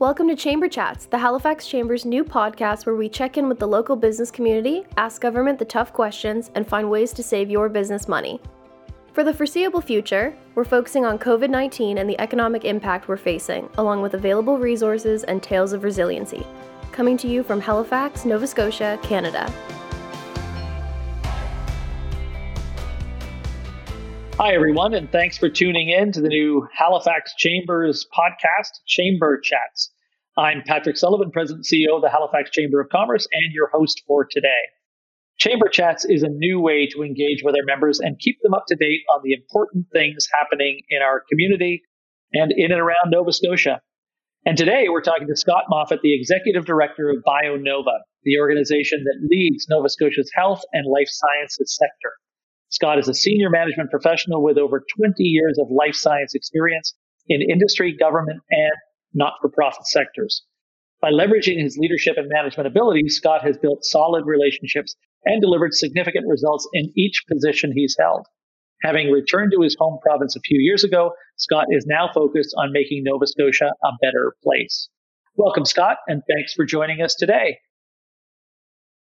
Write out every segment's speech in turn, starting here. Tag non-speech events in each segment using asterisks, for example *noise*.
Welcome to Chamber Chats, the Halifax Chamber's new podcast where we check in with the local business community, ask government the tough questions, and find ways to save your business money. For the foreseeable future, we're focusing on COVID 19 and the economic impact we're facing, along with available resources and tales of resiliency. Coming to you from Halifax, Nova Scotia, Canada. Hi, everyone, and thanks for tuning in to the new Halifax Chambers podcast, Chamber Chats. I'm Patrick Sullivan, President CEO of the Halifax Chamber of Commerce, and your host for today. Chamber Chats is a new way to engage with our members and keep them up to date on the important things happening in our community and in and around Nova Scotia. And today we're talking to Scott Moffat, the Executive Director of BioNova, the organization that leads Nova Scotia's health and life sciences sector. Scott is a senior management professional with over 20 years of life science experience in industry, government, and not for profit sectors. By leveraging his leadership and management abilities, Scott has built solid relationships and delivered significant results in each position he's held. Having returned to his home province a few years ago, Scott is now focused on making Nova Scotia a better place. Welcome, Scott, and thanks for joining us today.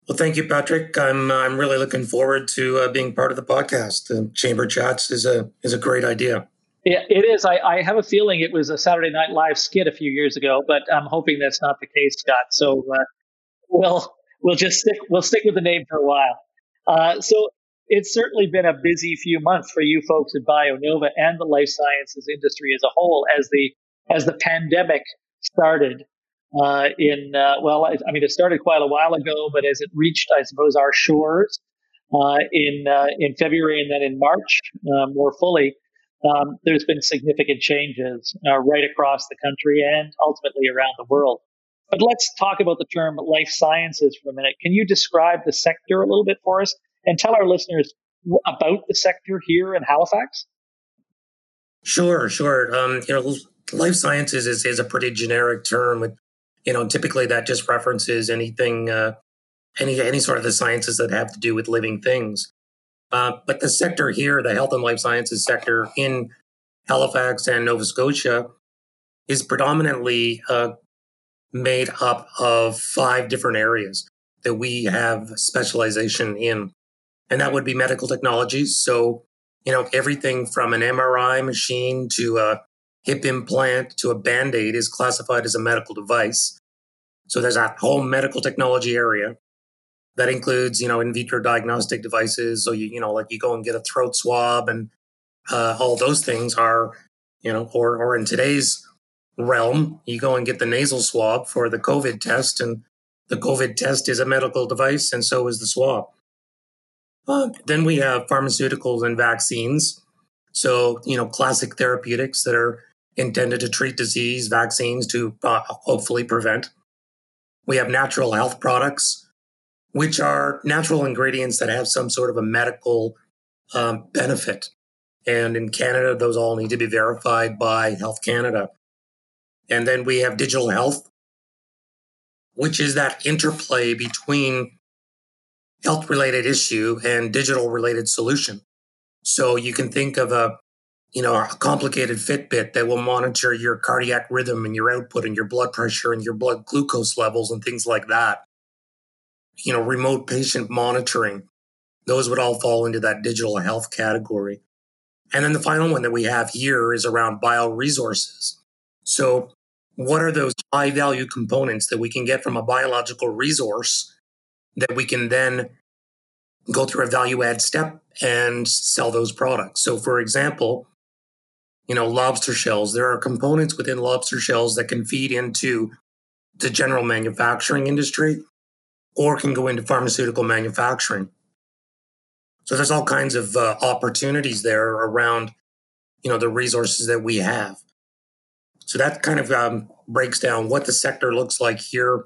Well, thank you, Patrick. I'm I'm really looking forward to uh, being part of the podcast. The Chamber Chats is a is a great idea. Yeah, it is. I, I have a feeling it was a Saturday Night Live skit a few years ago, but I'm hoping that's not the case, Scott. So uh, we'll we'll just stick we'll stick with the name for a while. Uh, so it's certainly been a busy few months for you folks at BioNova and the life sciences industry as a whole as the as the pandemic started uh, in uh, well, I, I, mean, it started quite a while ago, but as it reached, I suppose, our shores uh, in uh, in February and then in March uh, more fully, um, there's been significant changes uh, right across the country and ultimately around the world. But let's talk about the term life sciences for a minute. Can you describe the sector a little bit for us and tell our listeners about the sector here in Halifax? Sure, sure. Um, you know, life sciences is, is a pretty generic term with you know, typically that just references anything, uh, any any sort of the sciences that have to do with living things. Uh, but the sector here, the health and life sciences sector in Halifax and Nova Scotia, is predominantly uh, made up of five different areas that we have specialization in, and that would be medical technologies. So, you know, everything from an MRI machine to a hip implant to a band aid is classified as a medical device. So there's a whole medical technology area that includes, you know, in vitro diagnostic devices. So you, you know, like you go and get a throat swab, and uh, all those things are, you know, or or in today's realm, you go and get the nasal swab for the COVID test, and the COVID test is a medical device, and so is the swab. Uh, then we have pharmaceuticals and vaccines. So, you know, classic therapeutics that are intended to treat disease, vaccines to uh, hopefully prevent. We have natural health products, which are natural ingredients that have some sort of a medical um, benefit. And in Canada, those all need to be verified by Health Canada. And then we have digital health, which is that interplay between health related issue and digital related solution. So you can think of a you know, a complicated Fitbit that will monitor your cardiac rhythm and your output and your blood pressure and your blood glucose levels and things like that. You know, remote patient monitoring, those would all fall into that digital health category. And then the final one that we have here is around bioresources. So, what are those high value components that we can get from a biological resource that we can then go through a value add step and sell those products? So, for example, you know, lobster shells. There are components within lobster shells that can feed into the general manufacturing industry or can go into pharmaceutical manufacturing. So there's all kinds of uh, opportunities there around, you know, the resources that we have. So that kind of um, breaks down what the sector looks like here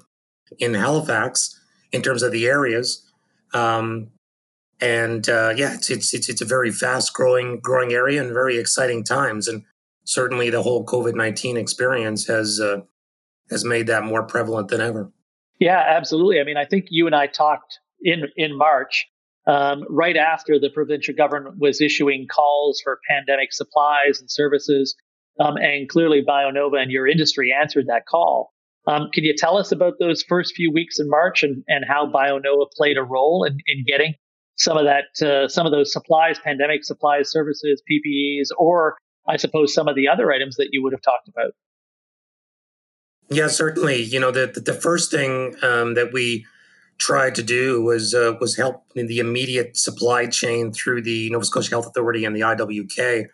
in Halifax in terms of the areas. Um, and uh, yeah, it's, it's it's a very fast growing growing area and very exciting times. And certainly, the whole COVID nineteen experience has uh, has made that more prevalent than ever. Yeah, absolutely. I mean, I think you and I talked in in March, um, right after the provincial government was issuing calls for pandemic supplies and services Um, and clearly, BioNova and your industry answered that call. Um, can you tell us about those first few weeks in March and, and how BioNova played a role in, in getting some of that, uh, some of those supplies, pandemic supplies, services, PPEs, or I suppose some of the other items that you would have talked about? Yeah, certainly. You know, the the first thing um, that we tried to do was uh, was help in the immediate supply chain through the Nova Scotia Health Authority and the IWK,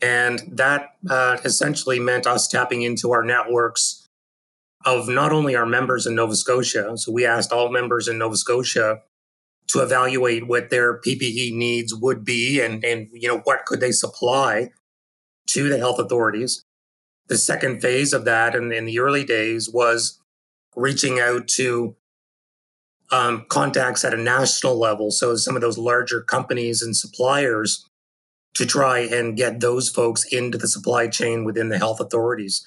and that uh, essentially meant us tapping into our networks of not only our members in Nova Scotia. So we asked all members in Nova Scotia to evaluate what their PPE needs would be, and and you know what could they supply to the health authorities the second phase of that in, in the early days was reaching out to um, contacts at a national level. So some of those larger companies and suppliers to try and get those folks into the supply chain within the health authorities.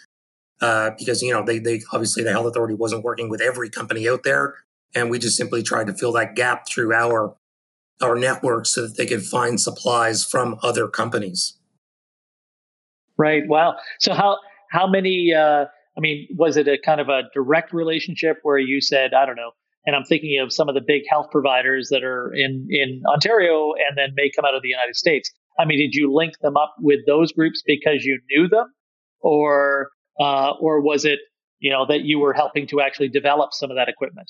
Uh, because, you know, they, they obviously the health authority wasn't working with every company out there. And we just simply tried to fill that gap through our, our network so that they could find supplies from other companies. Right. Wow. So how how many? Uh, I mean, was it a kind of a direct relationship where you said, I don't know, and I'm thinking of some of the big health providers that are in in Ontario and then may come out of the United States. I mean, did you link them up with those groups because you knew them, or uh, or was it you know that you were helping to actually develop some of that equipment?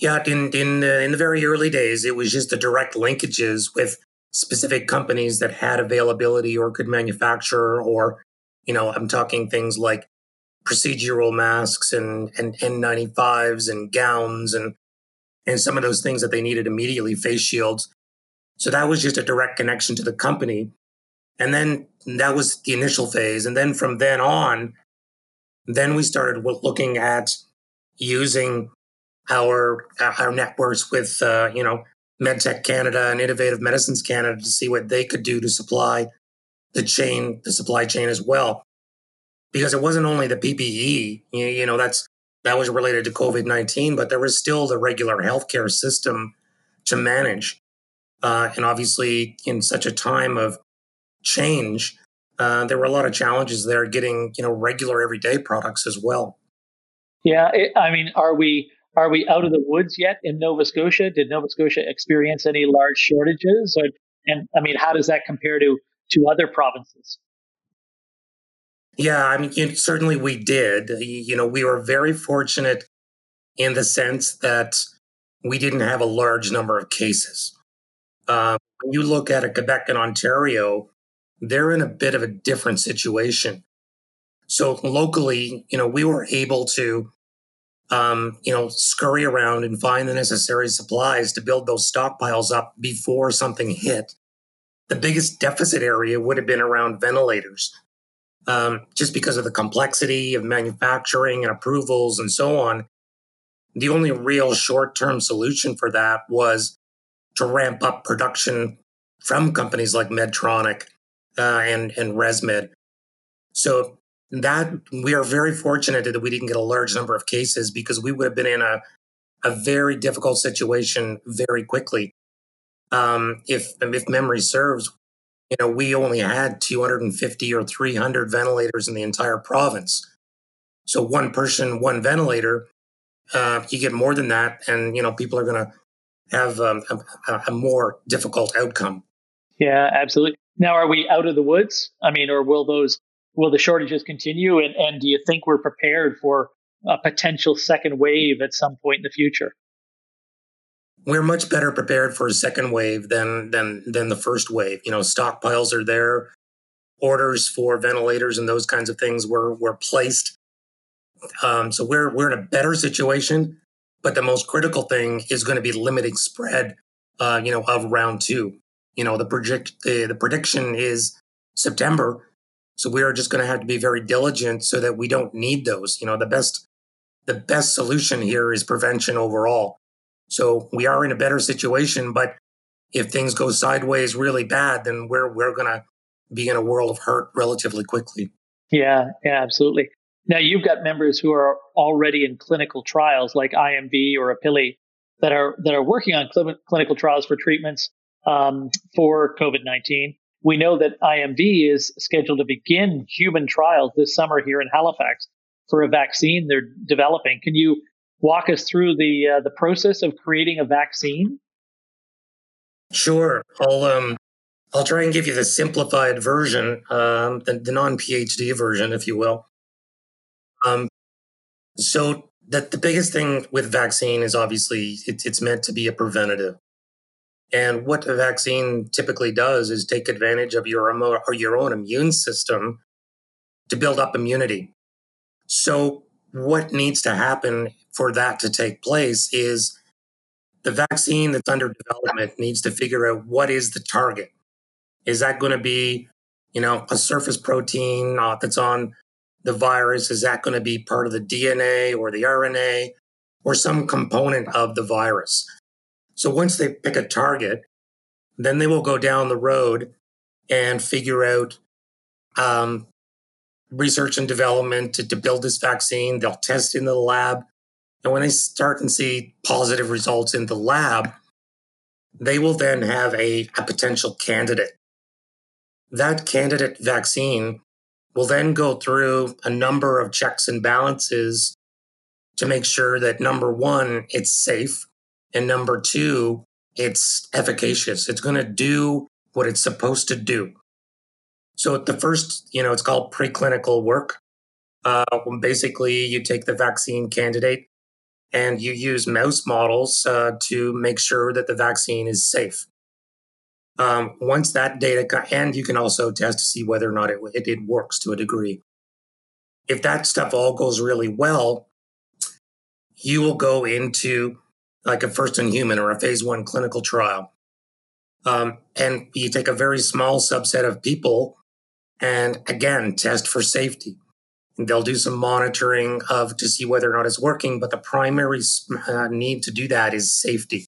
Yeah, in in in the very early days, it was just the direct linkages with specific companies that had availability or could manufacture, or, you know, I'm talking things like procedural masks and, and N95s and gowns and, and some of those things that they needed immediately, face shields. So that was just a direct connection to the company. And then that was the initial phase. And then from then on, then we started looking at using our our networks with uh, you know MedTech Canada and Innovative Medicines Canada to see what they could do to supply the chain, the supply chain as well. Because it wasn't only the PPE, you, you know, that's that was related to COVID 19, but there was still the regular healthcare system to manage. Uh, and obviously, in such a time of change, uh, there were a lot of challenges there getting, you know, regular everyday products as well. Yeah. It, I mean, are we are we out of the woods yet in Nova Scotia? Did Nova Scotia experience any large shortages? Or, and I mean, how does that compare to to other provinces? Yeah, I mean, certainly we did. You know, we were very fortunate in the sense that we didn't have a large number of cases. Uh, when you look at Quebec and Ontario, they're in a bit of a different situation. So locally, you know, we were able to um, you know, scurry around and find the necessary supplies to build those stockpiles up before something hit. The biggest deficit area would have been around ventilators, um, just because of the complexity of manufacturing and approvals and so on. The only real short term solution for that was to ramp up production from companies like Medtronic uh, and, and ResMed. So that we are very fortunate that we didn't get a large number of cases because we would have been in a, a very difficult situation very quickly. Um, if if memory serves, you know, we only had 250 or 300 ventilators in the entire province. So one person, one ventilator, uh, you get more than that, and you know, people are going to have um, a, a more difficult outcome. Yeah, absolutely. Now, are we out of the woods? I mean, or will those will the shortages continue? And, and do you think we're prepared for a potential second wave at some point in the future? We're much better prepared for a second wave than than than the first wave. You know, stockpiles are there, orders for ventilators and those kinds of things were were placed. Um, so we're we're in a better situation. But the most critical thing is going to be limiting spread. Uh, you know, of round two. You know, the project the, the prediction is September so we are just going to have to be very diligent so that we don't need those. You know, the best the best solution here is prevention overall. So we are in a better situation, but if things go sideways really bad, then we're we're going to be in a world of hurt relatively quickly. Yeah, yeah, absolutely. Now you've got members who are already in clinical trials like IMV or Appili that are that are working on cl- clinical trials for treatments um, for COVID nineteen we know that IMV is scheduled to begin human trials this summer here in Halifax for a vaccine they're developing. Can you walk us through the uh, the process of creating a vaccine? Sure. I'll um I'll try and give you the simplified version, um, the, the non PhD version, if you will. Um, so the, the biggest thing with vaccine is obviously it, it's meant to be a preventative. And what the vaccine typically does is take advantage of your, or your own immune system to build up immunity. So, what needs to happen for that to take place is the vaccine that's under development needs to figure out what is the target. Is that going to be, you know, a surface protein uh, that's on the virus? Is that going to be part of the DNA or the RNA or some component of the virus? So once they pick a target, then they will go down the road and figure out um, research and development to, to build this vaccine. They'll test in the lab. And when they start and see positive results in the lab, they will then have a, a potential candidate. That candidate vaccine will then go through a number of checks and balances to make sure that number one, it's safe. And number two, it's efficacious. It's going to do what it's supposed to do. So the first, you know, it's called preclinical work. Uh, basically, you take the vaccine candidate and you use mouse models uh, to make sure that the vaccine is safe. Um, once that data, and you can also test to see whether or not it, it, it works to a degree. If that stuff all goes really well, you will go into like a first in human or a phase one clinical trial. Um, and you take a very small subset of people and again, test for safety. And they'll do some monitoring of to see whether or not it's working, but the primary uh, need to do that is safety.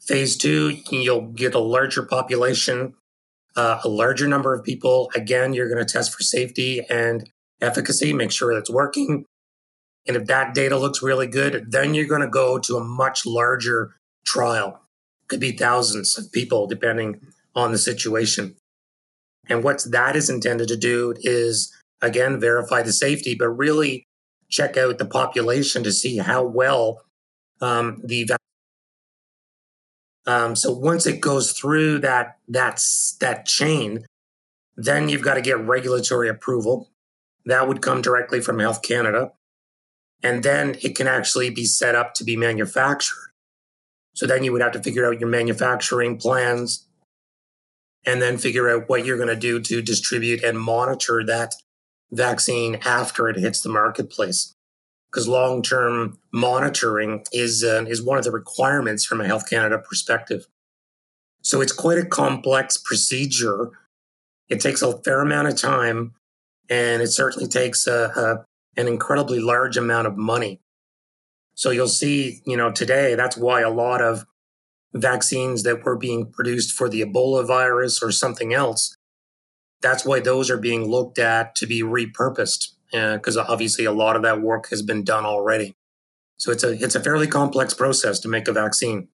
Phase two, you'll get a larger population, uh, a larger number of people. Again, you're going to test for safety and efficacy, make sure it's working. And if that data looks really good, then you're going to go to a much larger trial. Could be thousands of people, depending on the situation. And what that is intended to do is, again, verify the safety, but really check out the population to see how well um, the um, so once it goes through that that's that chain, then you've got to get regulatory approval. That would come directly from Health Canada and then it can actually be set up to be manufactured. So then you would have to figure out your manufacturing plans and then figure out what you're going to do to distribute and monitor that vaccine after it hits the marketplace. Because long term monitoring is, uh, is one of the requirements from a Health Canada perspective. So it's quite a complex procedure. It takes a fair amount of time, and it certainly takes a, a an incredibly large amount of money. So you'll see, you know, today that's why a lot of vaccines that were being produced for the Ebola virus or something else, that's why those are being looked at to be repurposed because uh, obviously a lot of that work has been done already. So it's a it's a fairly complex process to make a vaccine.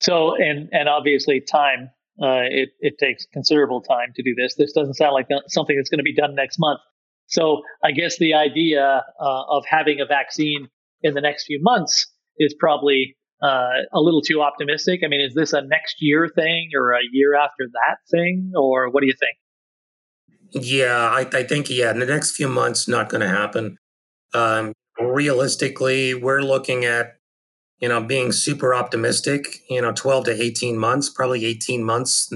So and and obviously time uh, it it takes considerable time to do this. This doesn't sound like something that's going to be done next month. So I guess the idea uh, of having a vaccine in the next few months is probably uh, a little too optimistic. I mean, is this a next year thing or a year after that thing, or what do you think? Yeah, I, I think yeah, in the next few months, not going to happen. Um, realistically, we're looking at you know being super optimistic. You know, twelve to eighteen months, probably eighteen months,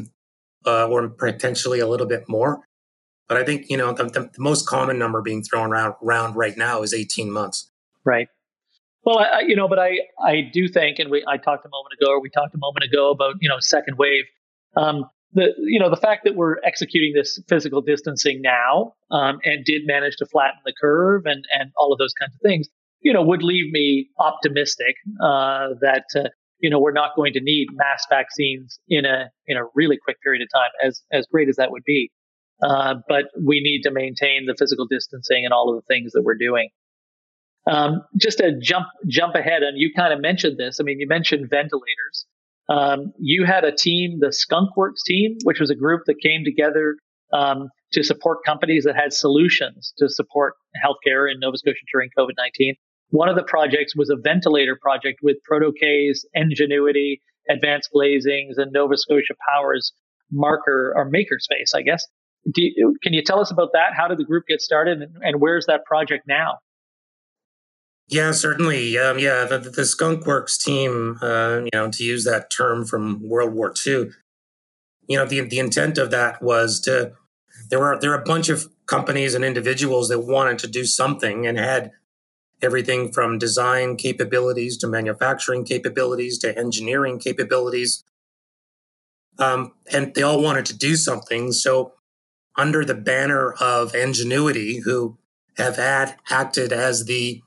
uh, or potentially a little bit more. But I think, you know, the, the, most common number being thrown around, around right now is 18 months. Right. Well, I, you know, but I, I do think, and we, I talked a moment ago, or we talked a moment ago about, you know, second wave. Um, the, you know, the fact that we're executing this physical distancing now, um, and did manage to flatten the curve and, and all of those kinds of things, you know, would leave me optimistic, uh, that, uh, you know, we're not going to need mass vaccines in a, in a really quick period of time, as, as great as that would be. Uh, but we need to maintain the physical distancing and all of the things that we're doing. Um, just to jump jump ahead, and you kind of mentioned this. I mean, you mentioned ventilators. Um, you had a team, the Skunkworks team, which was a group that came together um, to support companies that had solutions to support healthcare in Nova Scotia during COVID 19. One of the projects was a ventilator project with Protocase, Engenuity, Advanced Glazings, and Nova Scotia Power's marker or makerspace, I guess. You, can you tell us about that? How did the group get started and, and where's that project now? Yeah, certainly. Um, yeah, the, the Skunk Works team, uh, you know, to use that term from World War II, you know, the, the intent of that was to, there were, there were a bunch of companies and individuals that wanted to do something and had everything from design capabilities to manufacturing capabilities to engineering capabilities. Um, and they all wanted to do something. So under the banner of ingenuity who have had acted as the,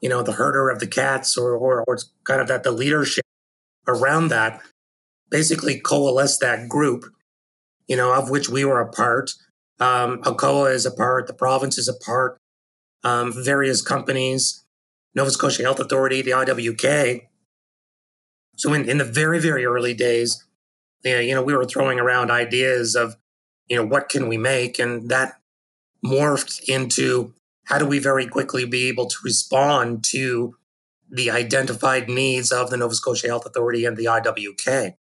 you know, the herder of the cats or, or, or kind of that the leadership around that, basically coalesced that group, you know, of which we were a part. Um, ACOA is a part, the province is a part, um, various companies, Nova Scotia Health Authority, the IWK. So in, in the very, very early days, you know, we were throwing around ideas of you know, what can we make? And that morphed into how do we very quickly be able to respond to the identified needs of the Nova Scotia Health Authority and the IWK.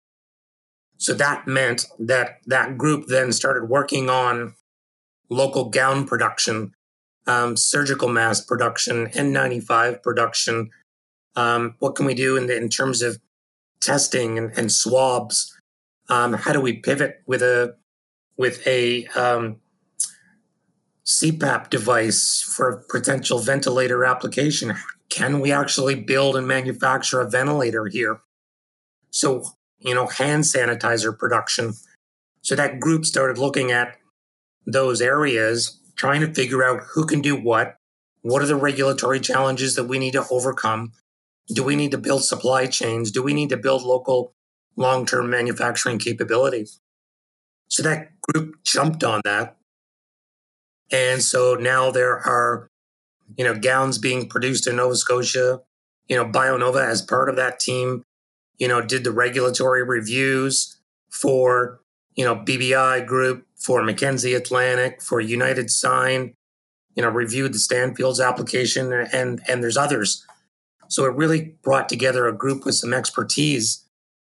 So that meant that that group then started working on local gown production, um, surgical mask production, N95 production. Um, what can we do in, the, in terms of testing and, and swabs? Um, how do we pivot with a with a um, CPAP device for a potential ventilator application. Can we actually build and manufacture a ventilator here? So, you know, hand sanitizer production. So that group started looking at those areas, trying to figure out who can do what. What are the regulatory challenges that we need to overcome? Do we need to build supply chains? Do we need to build local long term manufacturing capabilities? So that group jumped on that. And so now there are, you know, gowns being produced in Nova Scotia. You know, BioNova, as part of that team, you know, did the regulatory reviews for, you know, BBI Group, for McKenzie Atlantic, for United Sign, you know, reviewed the Stanfield's application, and and there's others. So it really brought together a group with some expertise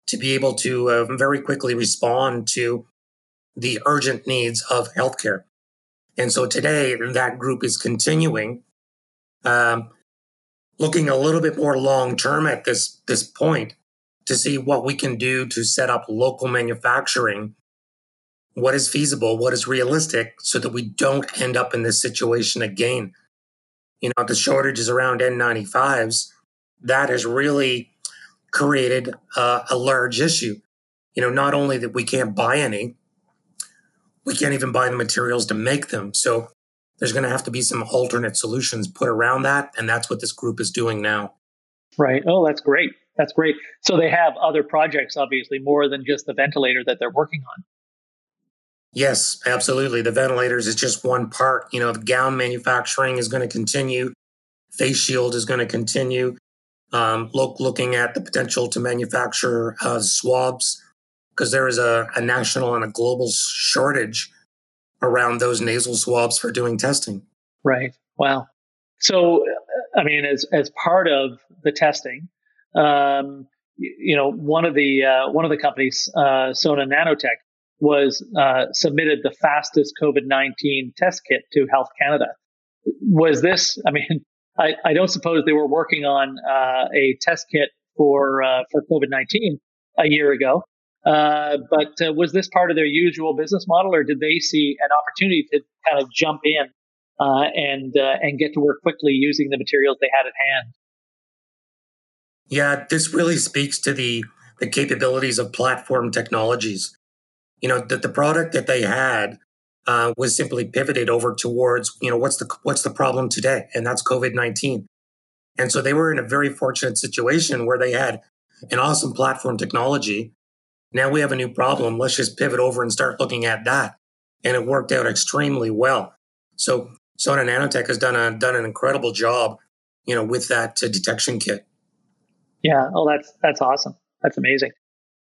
to be able to uh, very quickly respond to the urgent needs of healthcare. And so today, that group is continuing, um, looking a little bit more long term at this, this point to see what we can do to set up local manufacturing, what is feasible, what is realistic, so that we don't end up in this situation again. You know, the shortages around N95s, that has really created uh, a large issue. You know, not only that we can't buy any, we can't even buy the materials to make them. So there's going to have to be some alternate solutions put around that. And that's what this group is doing now. Right. Oh, that's great. That's great. So they have other projects, obviously, more than just the ventilator that they're working on. Yes, absolutely. The ventilators is just one part. You know, the gown manufacturing is going to continue, face shield is going to continue. Um, look, looking at the potential to manufacture uh, swabs because there is a, a national and a global shortage around those nasal swabs for doing testing. Right. Wow. So, uh, I mean, as as part of the testing, um, you know, one of the uh, one of the companies, uh, Sona Nanotech, was uh, submitted the fastest COVID nineteen test kit to Health Canada. Was this? I mean, *laughs* I, I don't suppose they were working on uh, a test kit for uh, for COVID nineteen a year ago. Uh, but uh, was this part of their usual business model, or did they see an opportunity to kind of jump in uh, and uh, and get to work quickly using the materials they had at hand? Yeah, this really speaks to the the capabilities of platform technologies. You know, that the product that they had uh, was simply pivoted over towards you know what's the what's the problem today, and that's COVID nineteen. And so they were in a very fortunate situation where they had an awesome platform technology now we have a new problem. Let's just pivot over and start looking at that. And it worked out extremely well. So Sona Nanotech has done a done an incredible job, you know, with that uh, detection kit. Yeah. Oh, that's that's awesome. That's amazing.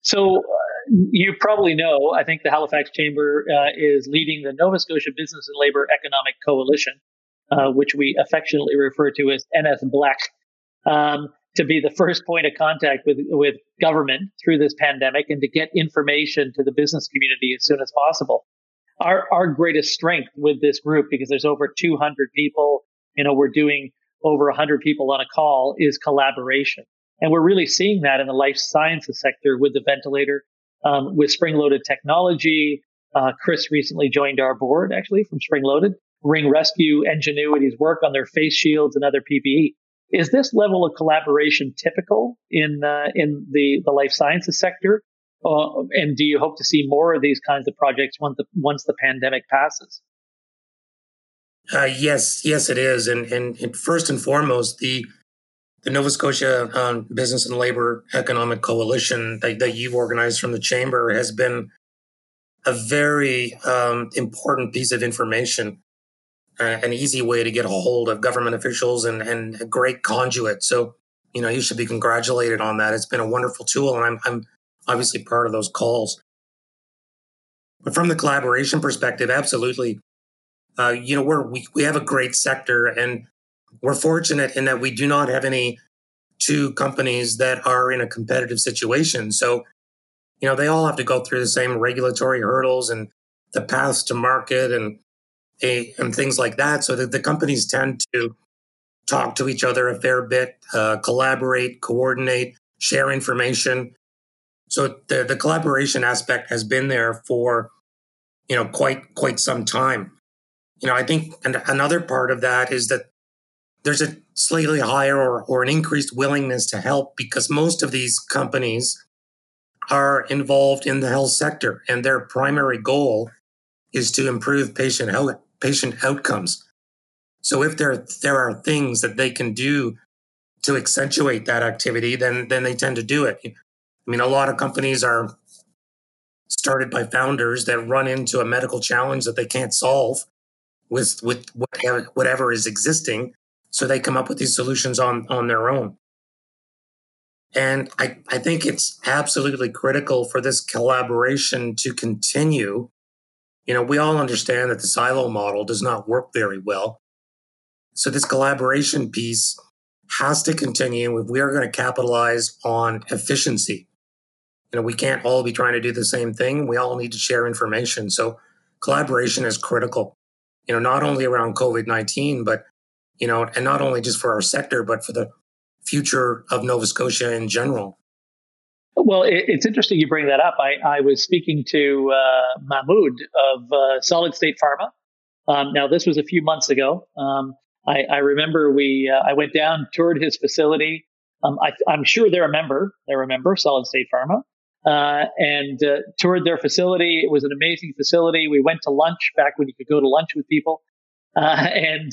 So uh, you probably know, I think the Halifax Chamber uh, is leading the Nova Scotia Business and Labor Economic Coalition, uh, which we affectionately refer to as NSBLEC, um, to be the first point of contact with, with government through this pandemic and to get information to the business community as soon as possible. Our, our greatest strength with this group, because there's over 200 people, you know, we're doing over 100 people on a call, is collaboration. And we're really seeing that in the life sciences sector with the ventilator, um, with spring loaded technology. Uh, Chris recently joined our board actually from spring loaded. Ring Rescue Ingenuity's work on their face shields and other PPE. Is this level of collaboration typical in uh, in the, the life sciences sector? Uh, and do you hope to see more of these kinds of projects once the once the pandemic passes? Uh, yes, yes, it is, and, and, and first and foremost, the the Nova Scotia um, Business and Labor Economic Coalition that, that, you've organized from the chamber has been a very um, important piece of information, uh, an easy way to get a hold of government officials and, and a great conduit. So, you know, you should be congratulated on that. It's been a wonderful tool, and I'm, I'm obviously part of those calls. But from the collaboration perspective, absolutely. Uh, you know, we're, we, we have a great sector and we're fortunate in that we do not have any two companies that are in a competitive situation. So, you know, they all have to go through the same regulatory hurdles and the paths to market and and things like that. So that the companies tend to talk to each other a fair bit, uh, collaborate, coordinate, share information. So the the collaboration aspect has been there for you know quite quite some time. You know, I think and another part of that is that there's a slightly higher or, or an increased willingness to help because most of these companies are involved in the health sector and their primary goal is to improve patient health, patient outcomes. So if there there are things that they can do to accentuate that activity, then then they tend to do it. I mean, a lot of companies are started by founders that run into a medical challenge that they can't solve with with whatever, whatever is existing, so they come up with these solutions on, on their own. And I, I think it's absolutely critical for this collaboration to continue. You know, we all understand that the silo model does not work very well. So this collaboration piece has to continue if we are going to capitalize on efficiency. You know, we can't all be trying to do the same thing. We all need to share information. So collaboration is critical, you know, not only around COVID 19, but you know, and not only just for our sector, but for the future of Nova Scotia in general. Well, it's interesting you bring that up. I, I was speaking to uh, Mahmoud of uh, Solid State Pharma. Um, now, this was a few months ago. Um, I, I, remember we uh, I went down, toured his facility. Um, I, am sure they're a member. They're a member, Solid State Pharma, uh, and uh, toured their facility. It was an amazing facility. We went to lunch back when you could go to lunch with people, uh, *laughs* and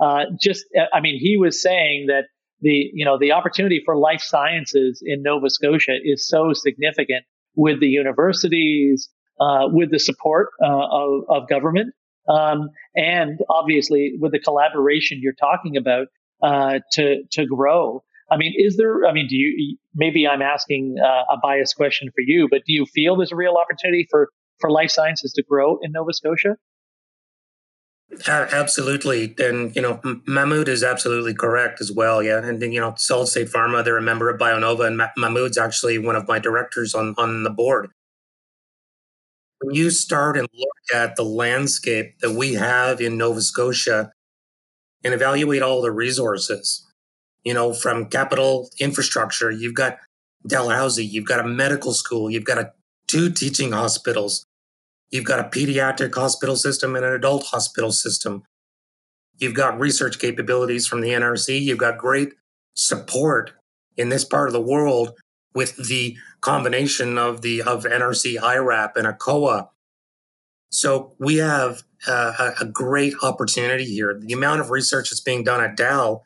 uh, just, I mean, he was saying that the, you know, the opportunity for life sciences in Nova Scotia is so significant with the universities, uh, with the support uh, of, of, government, um, and obviously with the collaboration you're talking about uh, to to grow. I mean, is there? I mean, do you? Maybe I'm asking uh, a biased question for you, but do you feel there's a real opportunity for for life sciences to grow in Nova Scotia? Absolutely. And, you know, Mahmoud is absolutely correct as well. Yeah. And, you know, Solid State Pharma, they're a member of Bionova, and Mahmoud's actually one of my directors on, on the board. When you start and look at the landscape that we have in Nova Scotia and evaluate all the resources, you know, from capital infrastructure, you've got Dalhousie, you've got a medical school, you've got a, two teaching hospitals, You've got a pediatric hospital system and an adult hospital system. You've got research capabilities from the NRC. You've got great support in this part of the world with the combination of the of NRC IRAP and ACOA. So we have uh, a great opportunity here. The amount of research that's being done at Dal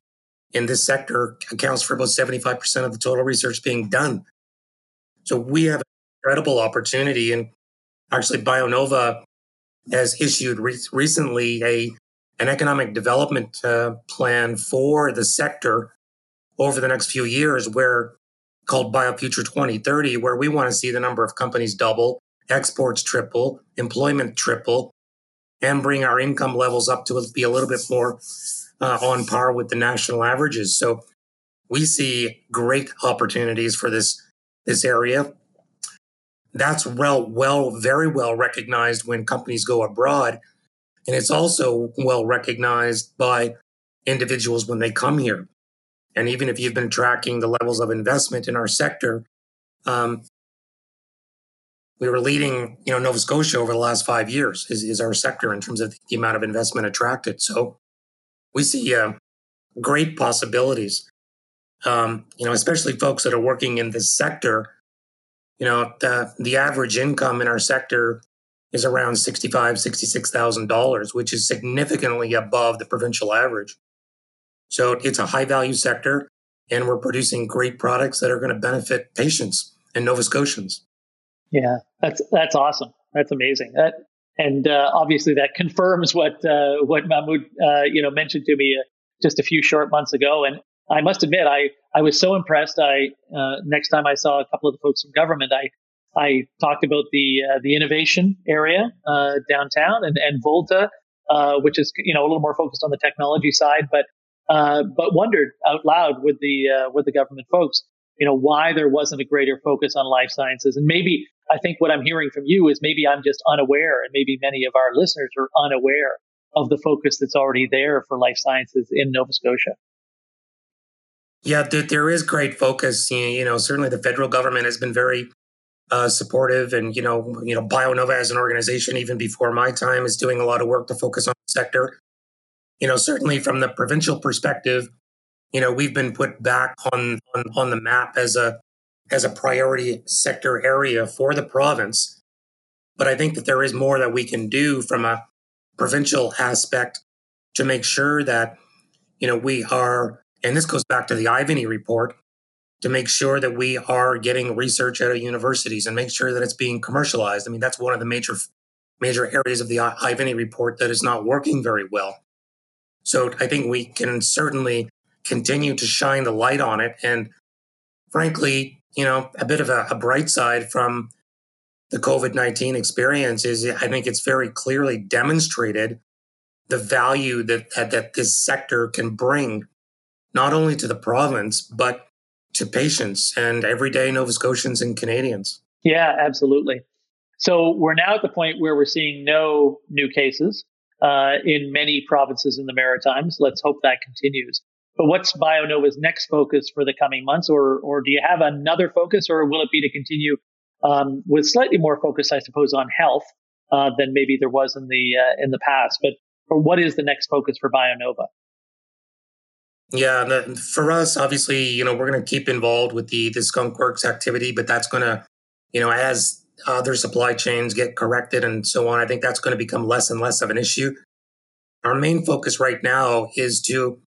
in this sector accounts for about 75% of the total research being done. So we have an incredible opportunity. And Actually, Bionova has issued re- recently a an economic development uh, plan for the sector over the next few years, where called BioFuture 2030, where we want to see the number of companies double, exports triple, employment triple, and bring our income levels up to be a little bit more uh, on par with the national averages. So we see great opportunities for this this area. That's well, well, very well recognized when companies go abroad, and it's also well recognized by individuals when they come here. And even if you've been tracking the levels of investment in our sector, um, we were leading, you know, Nova Scotia over the last five years is, is our sector in terms of the amount of investment attracted. So we see uh, great possibilities. Um, you know, especially folks that are working in this sector. You know, the the average income in our sector is around sixty-five, sixty-six thousand dollars, which is significantly above the provincial average. So it's a high value sector, and we're producing great products that are going to benefit patients and Nova Scotians. Yeah, that's that's awesome. That's amazing. That, and uh, obviously that confirms what uh, what Mahmoud uh, you know mentioned to me uh, just a few short months ago. And I must admit, I I was so impressed. I uh, next time I saw a couple of the folks from government, I I talked about the uh, the innovation area downtown and and Volta, which is you know a little more focused on the technology side, but uh, but wondered out loud with the uh, with the government folks, you know, why there wasn't a greater focus on life sciences. And maybe I think what I'm hearing from you is maybe I'm just unaware, and maybe many of our listeners are unaware of the focus that's already there for life sciences in Nova Scotia. Yeah, there is great focus. You know, certainly the federal government has been very uh, supportive, and you know, you know, BioNova as an organization, even before my time, is doing a lot of work to focus on the sector you know, certainly from the provincial perspective, you know, we've been put back on, on, on the map as a, as a priority sector area for the province. But I think that there is more that we can do from a provincial aspect to make sure that, you know, we are, and this goes back to the Ivany report, to make sure that we are getting research out of universities and make sure that it's being commercialized. I mean, that's one of the major major areas of the Ivany report that is not working very well. So I think we can certainly continue to shine the light on it. And frankly, you know, a bit of a, a bright side from the COVID 19 experience is I think it's very clearly demonstrated the value that, that, that this sector can bring, not only to the province, but to patients and everyday Nova Scotians and Canadians. Yeah, absolutely. So we're now at the point where we're seeing no new cases uh, in many provinces in the Maritimes. Let's hope that continues. But what's BioNova's next focus for the coming months, or or do you have another focus, or will it be to continue um, with slightly more focus, I suppose, on health uh, than maybe there was in the uh, in the past? But or what is the next focus for BioNova? Yeah, the, for us, obviously, you know, we're going to keep involved with the the Skunk Works activity, but that's going to, you know, as other supply chains get corrected and so on, I think that's going to become less and less of an issue. Our main focus right now is to,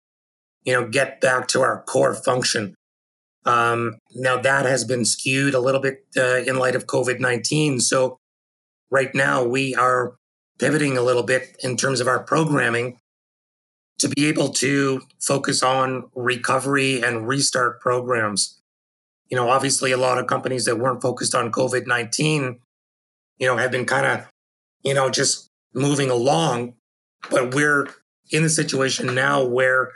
you know, get back to our core function. Um, now that has been skewed a little bit uh, in light of COVID 19. So right now we are pivoting a little bit in terms of our programming to be able to focus on recovery and restart programs you know, obviously a lot of companies that weren't focused on COVID 19, you know, have been kind of, you know, just moving along. But we're in the situation now where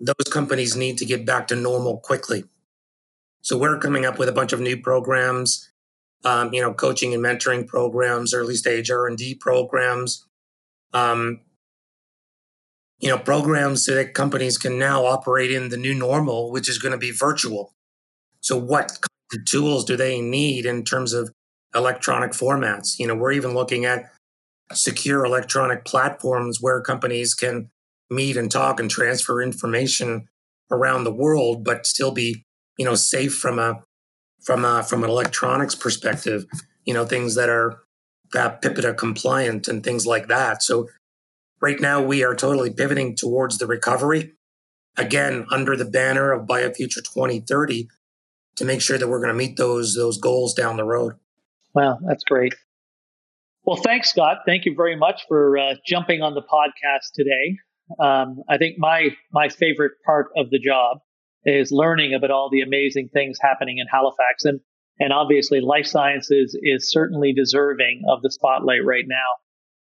those companies need to get back to normal quickly. So we're coming up with a bunch of new programs, um, you know, coaching and mentoring programs, early stage R and D programs, um, you know, programs so that companies can now operate in the new normal, which is going to be virtual. So, what tools do they need in terms of electronic formats? You know, we're even looking at secure electronic platforms where companies can meet and talk and transfer information around the world, but still be, you know, safe from a from a from an electronics perspective. You know, things that are PIPEDA compliant and things like that. So, right now we are totally pivoting towards the recovery. Again, under the banner of BioFuture 2030, to make sure that we're going to meet those those goals down the road. Wow, that's great. Well, thanks, Scott. Thank you very much for uh, jumping on the podcast today. Um, I think my my favorite part of the job is learning about all the amazing things happening in Halifax. And, and obviously, life sciences is certainly deserving of the spotlight right now.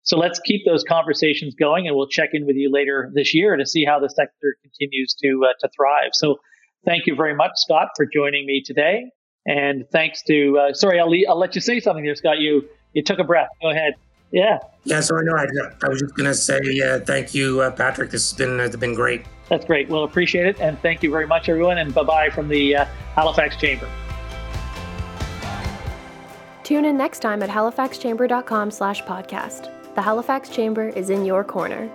So let's keep those conversations going, and we'll check in with you later this year to see how the sector continues to uh, to thrive. So, thank you very much, Scott, for joining me today, and thanks to uh, sorry, I'll, I'll let you say something there, Scott. You you took a breath. Go ahead. Yeah. Yeah. So I know I, I was just going to say uh, thank you, uh, Patrick. This has been uh, been great. That's great. We'll appreciate it, and thank you very much, everyone. And bye bye from the uh, Halifax Chamber. Tune in next time at halifaxchamber.com/podcast. The Halifax Chamber is in your corner.